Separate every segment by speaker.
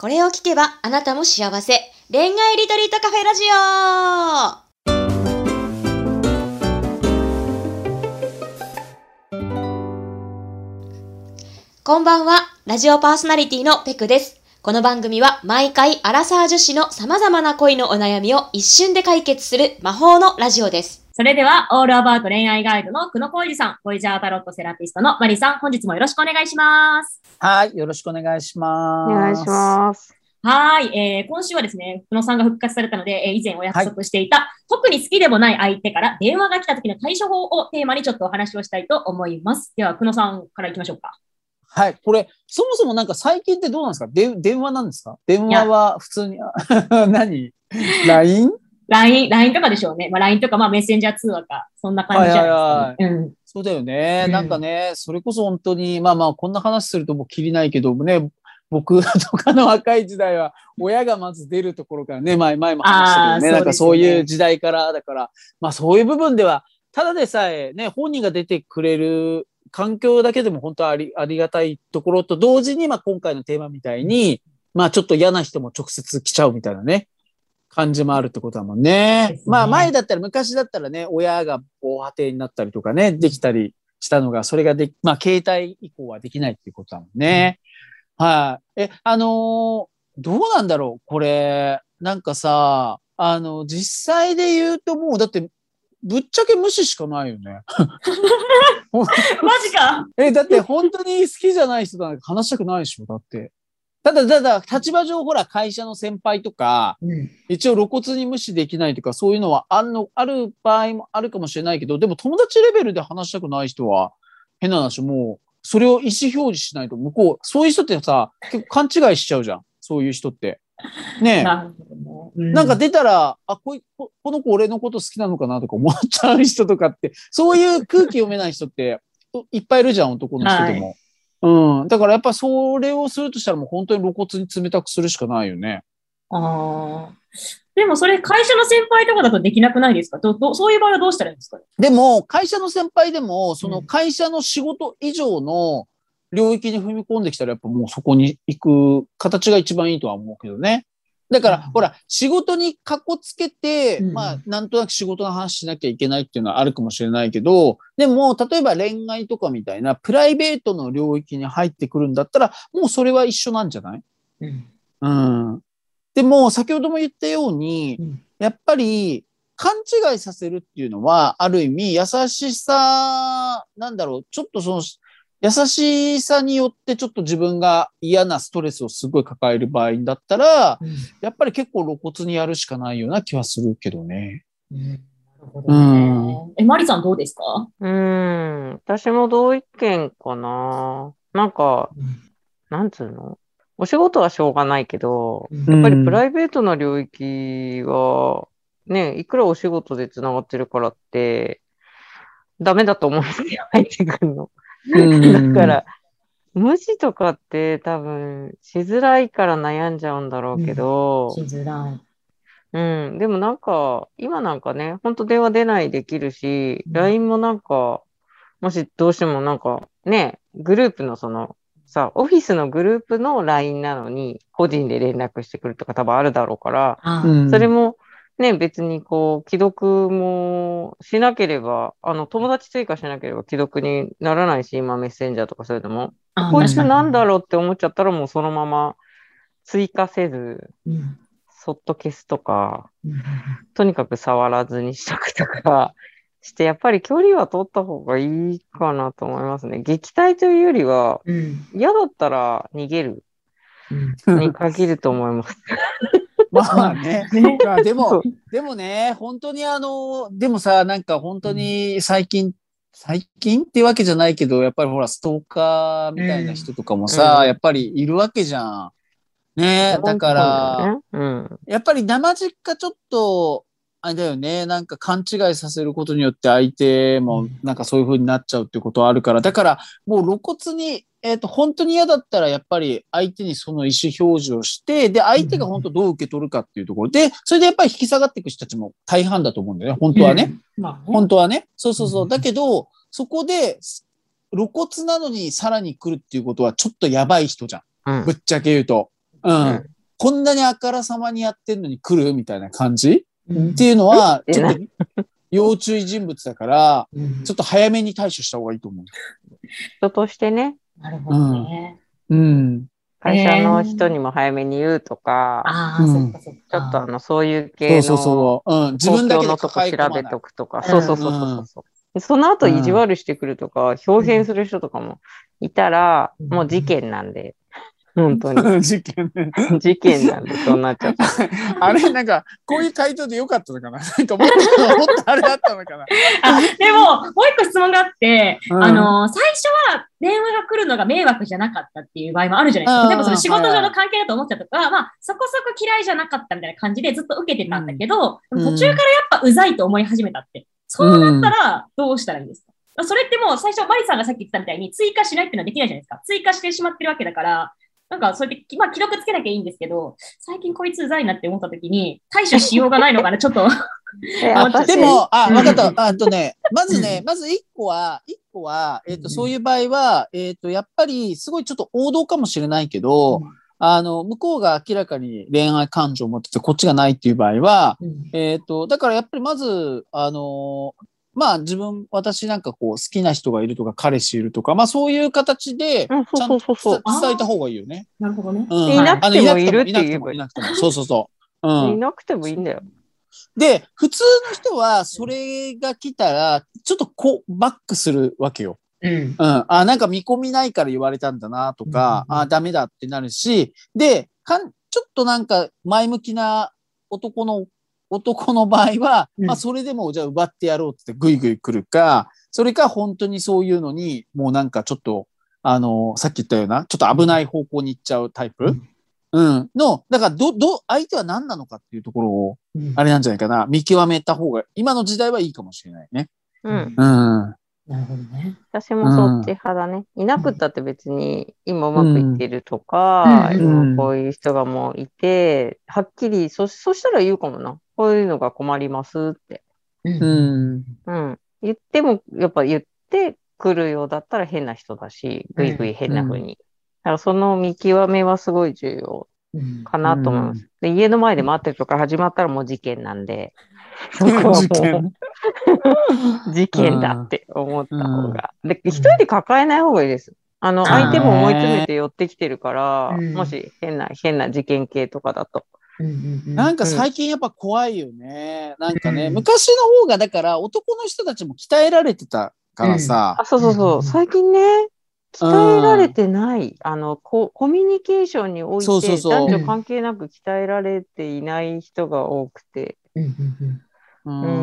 Speaker 1: これを聞けばあなたも幸せ。恋愛リトリートカフェラジオこんばんは、ラジオパーソナリティのペクです。この番組は毎回アラサー女子の様々な恋のお悩みを一瞬で解決する魔法のラジオです。
Speaker 2: それでは、オールアバウト恋愛ガイドの久野浩二さん、ボイジャータロットセラピストのマリさん、本日もよろしくお願いします。
Speaker 3: はい、よろしくお願いします。
Speaker 4: お願いします。
Speaker 2: はい、えー、今週はですね、久野さんが復活されたので、えー以前お約束していた、特に好きでもない相手から電話が来た時の対処法をテーマにちょっとお話をしたいと思います。では、久野さんから行きましょうか。
Speaker 3: はい、これ、そもそもなんか最近ってどうなんですか？で電話なんですか？電話は普通に、何 ?LINE?
Speaker 2: LINE、LINE とかでしょうね。まあ、LINE とか、まあ、メッセンジャー通話か、そんな感じじゃないですか、ね。うん。
Speaker 3: そうだよね。
Speaker 2: うん
Speaker 3: なんかね、それこそ本当に、まあまあ、こんな話するともうきりないけどね、僕 とかの若い時代は、親がまず出るところからね、前、前も話したけどね、なんかそういう時代から、だから、まあそういう部分では、ただでさえね、本人が出てくれる環境だけでも本当ありありがたいところと同時に、まあ今回のテーマみたいに、まあちょっと嫌な人も直接来ちゃうみたいなね、感じもあるってことだもんね。
Speaker 2: ね
Speaker 3: まあ前だったら、昔だったらね、親が防波堤になったりとかね、できたりしたのが、それができ、まあ携帯以降はできないっていうことだもんね。はい。え、あのーどうなんだろうこれ、なんかさ、あの、実際で言うともう、だって、ぶっちゃけ無視しかないよね。
Speaker 2: マジか
Speaker 3: え、だって本当に好きじゃない人なんか話したくないでしょだって。ただ、ただ、立場上、ほら、会社の先輩とか、
Speaker 2: うん。
Speaker 3: 一応露骨に無視できないとか、そういうのはあるの、ある場合もあるかもしれないけど、でも友達レベルで話したくない人は、変な話、もう、それを意思表示しないと、向こう、そういう人ってさ、結構勘違いしちゃうじゃん。そういう人って。ね
Speaker 2: なるほどね。
Speaker 3: え。なんか出たら、あ、こいここの子俺のこと好きなのかなとか思っちゃう人とかって、そういう空気読めない人っていっぱいいるじゃん、男の人でも。うん。だからやっぱそれをするとしたらもう本当に露骨に冷たくするしかないよね。
Speaker 2: ああ。でもそれ会社の先輩とかだとできなくないですか？どどそういう場合はどうしたらいいんですか？
Speaker 3: でも、会社の先輩でも、そうの
Speaker 2: ん
Speaker 3: 会社の仕事以上の領域に踏み込んできたら、やっぱもうそこに行く形が一番いいとは思うけどね。だから、
Speaker 2: うん。
Speaker 3: ほら、仕事にかこつけて、
Speaker 2: うん。
Speaker 3: まあ、なんとなく仕事の話しなきゃいけないっていうのはあるかもしれないけど、でも、例えば恋愛とかみたいな、プライベートの領域に入ってくるんだったら、もうそれは一緒なんじゃない？
Speaker 2: うん。
Speaker 3: うん。でも、先ほども言ったように、
Speaker 2: うん。
Speaker 3: やっぱり、勘違いさせるっていうのは、ある意味、優しさ、なんだろう、ちょっとその、優しさによってちょっと自分が嫌なストレスをすごい抱える場合だったら、やっぱり結構露骨にやるしかないような気はするけどね。
Speaker 2: うんなるほどね。え、マリさんどうですか？
Speaker 4: うーん。私も同意見かな。なんか、なんつうの？お仕事はしょうがないけど、
Speaker 2: や
Speaker 4: やっぱりプライベートな領域は、ね、いくらお仕事で繋がってるからって、ダメだと思うんですよ、入ってくるの。
Speaker 3: うん。
Speaker 4: だから、無視とかって多分しづらいから悩んじゃうんだろうけど、
Speaker 2: しづらい。
Speaker 4: うん、でもなんか、今なんかね、ほんと電話出ないできるし、
Speaker 2: うん。
Speaker 4: LINE もなんか、もしどうしてもなんか、ね、グループのその、さ、オフィスのグループの LINE なのに、個人で連絡してくるとか多分あるだろうから、
Speaker 2: あ。
Speaker 3: うん。
Speaker 4: それも、ね、別にこう、既読もしなければ、あの、友達追加しなければ既読にならないし、今メッセンジャーとかそういうのも。
Speaker 2: あ
Speaker 4: こいつなんだ
Speaker 2: ろ
Speaker 4: ろうって思っちゃったらもうそのまま追加せず、
Speaker 2: う。うん
Speaker 4: そっと消すとか、
Speaker 2: うん
Speaker 4: とにかく触らずにしとくとかして、やっぱり距離は取った方がいいかなと思いますね。撃退というよりは、
Speaker 2: うん
Speaker 4: 嫌だったら逃げる
Speaker 2: うん
Speaker 4: に限ると思います。
Speaker 3: まあね。
Speaker 2: ね
Speaker 3: まあで
Speaker 4: そ
Speaker 3: も
Speaker 4: う、
Speaker 3: でもね、本当にあの、でもさ、なんか本当に最近、最近ってわけじゃないけど、やっぱりほら、ストーカーみたいな人とかもさ、
Speaker 4: うん
Speaker 3: やっぱりいるわけじゃん。ねだから、
Speaker 4: ね、うん。
Speaker 3: やっぱり生実家ちょっと、あれだよね、なんか勘違いさせることによって相手もなんかそういう風になっちゃうってことはあるから、だからもう露骨に、えっ、と、本当に嫌だったらやっぱり相手にその意思表示をして、で、相手が本当どう受け取るかっていうところで、それでやっぱり引き下がっていく人たちも大半だと思うんだよね、本当はね。
Speaker 2: うん。まあね
Speaker 3: 本当はね。そうそうそうう。
Speaker 2: ん
Speaker 3: だけど、そこで、露骨なのにさらに来るっていうことはちょっとやばい人じゃん。
Speaker 4: うん
Speaker 3: ぶっちゃけ言うと。うん。
Speaker 4: うん
Speaker 3: こんなにあからさまにやってんのに来るみたいな感じ？
Speaker 2: うん
Speaker 3: っていうのは、
Speaker 4: え
Speaker 3: ちょっと要注意人物だから、
Speaker 2: うん
Speaker 3: ちょっと早めに対処した方がいいと思
Speaker 4: 人としてね、
Speaker 2: なるほどね。
Speaker 3: う。うん。
Speaker 4: 会社の人にも早めに言うとか、
Speaker 2: ああ、
Speaker 3: うん
Speaker 2: そっかそっか。
Speaker 4: ちょっとあの、そういう
Speaker 3: そ
Speaker 4: 系
Speaker 3: うそう
Speaker 4: の
Speaker 3: そう。うん。自分だけ
Speaker 4: のとこ調べとくとか、
Speaker 2: うん
Speaker 4: そうそうそうそうそう。その後意地悪してくるとか、表現する人とかもいたら、
Speaker 2: うん
Speaker 4: もう事件なんで、本当に。
Speaker 3: 事件ね。
Speaker 4: 事件なんで、そうなっちゃった。
Speaker 3: あれ、なんか、こういう回答でよかったのかな？なんかもっと、もっとあれだったのかな？
Speaker 2: あでも、もう一個質問があって、
Speaker 3: うん
Speaker 2: あの、最初は電話が来るのが迷惑じゃなかったっていう場合もあるじゃないですか。
Speaker 3: うん
Speaker 2: 例えばその仕事上の関係だと思っちゃったとか、まあ、そこそこ嫌いじゃなかったみたいな感じでずっと受けてたんだけど、
Speaker 3: うん
Speaker 2: でも途中からやっぱうざいと思い始めたって。そうなったらどうしたらいいんですか、それってもう最初、マリさんがさっき言ってたみたいに追加しないっていうのはできないじゃないですか。追加してしまってるわけだから、なんかそれで、まあ記録つけなきゃいいんですけど、最近こいつうざいなって思った時に対処しようがないのかな、ちょっと。
Speaker 3: でも、あ、
Speaker 2: うん。
Speaker 3: わかった。あとね、まずね、まず一個は、一個は、えっ、と、
Speaker 2: うん。
Speaker 3: そういう場合は、えっ、と、やっぱり、すごいちょっと王道かもしれないけど、
Speaker 2: うん。
Speaker 3: あの、向こうが明らかに恋愛感情を持ってて、こっちがないっていう場合は、
Speaker 2: うん。
Speaker 3: えっ、と、だからやっぱりまず、あのまあ自分、私なんかこう好きな人がいるとか彼氏いるとか、まあそういう形で、
Speaker 4: うん
Speaker 3: ちゃんと
Speaker 4: そうそうそう
Speaker 3: 伝伝えた方がいいよね。
Speaker 2: なるほどね。
Speaker 3: うん
Speaker 4: いなくてもいるって
Speaker 3: あのいなく
Speaker 4: 言えばいい
Speaker 3: てもいなくても。そうそうそう。うん。
Speaker 4: いなくてもいいんだよ。
Speaker 3: で、普通の人はそれが来たら、ちょっとこう、バックするわけよ。
Speaker 2: うん。
Speaker 3: うん。あ、なんか見込みないから言われたんだなとか、
Speaker 2: うんうんうん
Speaker 3: あ、ダメだってなるし、で、かん、ちょっとなんか前向きな男の、男の場合は、
Speaker 2: うん
Speaker 3: まあそれでもじゃあ奪ってやろうってぐいぐい来るか、それか本当にそういうのに、もうなんかちょっと、あの、さっき言ったような、ちょっと危ない方向に行っちゃうタイプ、うん、の、だからど、ど、相手は何なのかっていうところを、
Speaker 2: うん
Speaker 3: あれなんじゃないかな、見極めた方が、今の時代はいいかもしれないね。
Speaker 4: うん。
Speaker 3: うん。
Speaker 2: なるほどね。
Speaker 4: 私もそっち派だね。いなくったって別に今うまくいってるとか、今こういう人がもういて、はっきり、そ、そしたら言うかもな。こういうのが困りますって。
Speaker 2: う。
Speaker 3: うんん。
Speaker 4: うん。言っても、やっぱ言ってくるようだったら変な人だし、ぐいぐい変な風に。だからその見極めはすごい重要
Speaker 2: うん
Speaker 4: かなと思います。で、家の前で待ってるとか始まったらもう事件なんで、そこはもう
Speaker 3: 事件。
Speaker 4: だって思った方が。で、一人で抱えない方がいいです。あの、相手も思い詰めて寄ってきてるから、
Speaker 2: うん
Speaker 4: もし変な、変な事件系とかだと。
Speaker 3: なんか最近やっぱ怖いよね。なんかね、
Speaker 2: うん
Speaker 3: 昔の方がだから男の人たちも鍛えられてたからさ
Speaker 4: あ、、そうそうそうう。
Speaker 2: ん
Speaker 4: 最近ね、鍛えられてない、あのコ、コミュニケーションにおいて、男女関係なく鍛えられていない人が多くて。
Speaker 2: うんうん
Speaker 3: う
Speaker 4: うんん。
Speaker 3: なん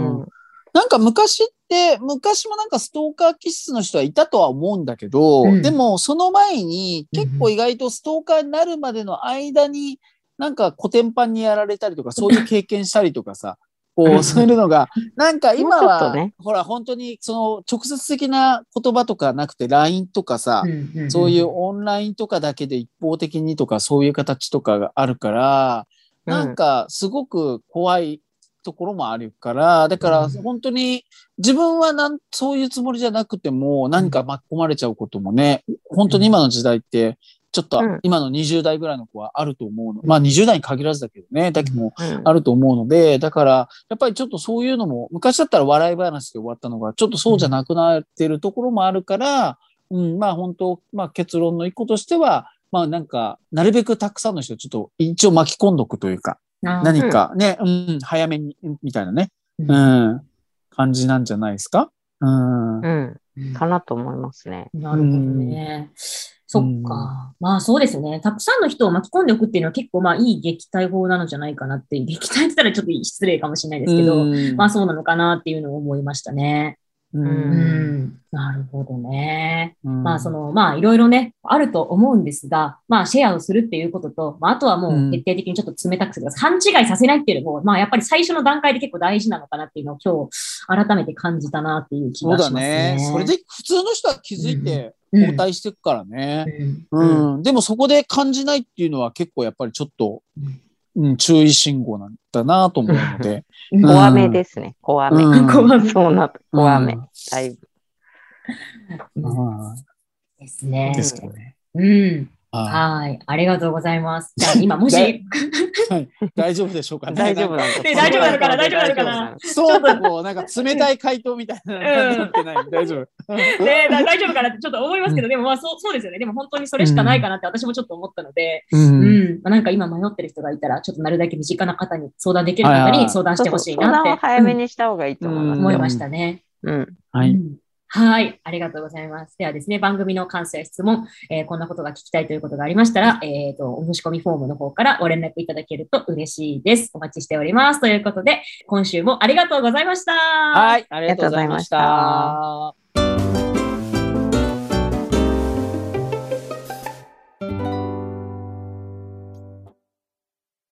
Speaker 3: か昔って、昔もなんかストーカー気質の人はいたとは思うんだけど、
Speaker 2: うん。
Speaker 3: でもその前に
Speaker 2: うん
Speaker 3: 結構意外とストーカーになるまでの間に、なんかコテンパンにやられたりとか、そういう経験したりとかさ、こ
Speaker 2: う
Speaker 3: そういうのが、なんか今は、
Speaker 4: とね。
Speaker 3: ほら、本当にその直接的な言葉とかなくて LINE とかさ、そういうオンラインとかだけで一方的にとかそういう形とかがあるから、
Speaker 4: うん。
Speaker 3: なんかすごく怖いところもあるから、だから
Speaker 2: うん。
Speaker 3: 本当に自分はなんそういうつもりじゃなくても何か巻き込まれちゃうこともね、本当に今の時代ってちょっと
Speaker 4: うん。
Speaker 3: 今の20代ぐらいの子はあると思うの。まあ20代に限らずだけどね、だけども
Speaker 4: うん。
Speaker 3: あると思うので、だから、やっぱりちょっとそういうのも、昔だったら笑い話で終わったのが、ちょっとそうじゃなくなってるところもあるから、うん、まあ本当、まあ結論の一個としては、まあなんか、なるべくたくさんの人をちょっと一応巻き込んどくというか、何かね、うん、早めに、みたいなね、
Speaker 2: うん
Speaker 3: うん、感じなんじゃないですか？うん。
Speaker 4: うん。
Speaker 2: うん
Speaker 4: かなと思いますね。
Speaker 2: なるほどね。そっか。まあそうですね。たくさんの人を巻き込んでおくっていうのは結構まあいい撃退法なのじゃないかなって、撃退って言ったらちょっと失礼かもしれないですけど、
Speaker 3: うん
Speaker 2: まあそうなのかなっていうのを思いましたね。
Speaker 3: う
Speaker 2: うんん。なるほどね。
Speaker 3: うん
Speaker 2: まあその、まあいろいろね、あると思うんですが、まあシェアをするっていうことと、まああとはもう徹底的にちょっと冷たくする。勘違いさせないっていうのも、まあやっぱり最初の段階で結構大事なのかなっていうのを今日改めて感じたなっていう気
Speaker 3: そうだ
Speaker 2: がしますね。
Speaker 3: ね。それで普通の人は気づいて
Speaker 2: うん
Speaker 3: 交代していくからね。
Speaker 2: うん
Speaker 3: うん、でもそこで感じないっていうのは結構やっぱりちょっと、うん、注意信号なんだなと思うので。
Speaker 4: 小雨ですね。小雨。
Speaker 3: うん
Speaker 2: 小雨
Speaker 4: そうな。小雨。
Speaker 3: うん
Speaker 4: だいぶ。
Speaker 2: うん
Speaker 3: うん
Speaker 2: ですね。
Speaker 3: ですかね。
Speaker 2: うん。
Speaker 3: は
Speaker 2: はい。ありがとうございます。じゃあ 今もし、
Speaker 3: でい大丈夫でしょうかね。
Speaker 4: 大丈夫
Speaker 3: なか
Speaker 4: なんんだ。
Speaker 2: ね大丈夫なのかな大丈夫なのかな
Speaker 3: そうとこう、なんか冷たい回答みたいななってない。大丈夫。
Speaker 2: ね、だ大丈夫かなってちょっと思いますけど、でもまあそうそうですよね。でも本当にそれしかないかなって私もちょっと思ったので、
Speaker 3: う
Speaker 2: うん。まあなんか今迷ってる人がいたら、ちょっとなるだけ身近な方に相談できる方に相談してほしい
Speaker 4: そうそう
Speaker 2: なって。
Speaker 4: 相談を早め
Speaker 2: うん
Speaker 4: にした方がいいと思いますよ。
Speaker 2: 思いましたね。
Speaker 4: うん。
Speaker 3: はい。
Speaker 2: うんはい。ありがとうございます。ではですね、番組の感想や質問、えーこんなことが聞きたいということがありましたら、えっ、と、お申し込みフォームの方からご連絡いただけると嬉しいです。お待ちしております。ということで、今週もありがとうございました。
Speaker 3: はい。ありがとうございました。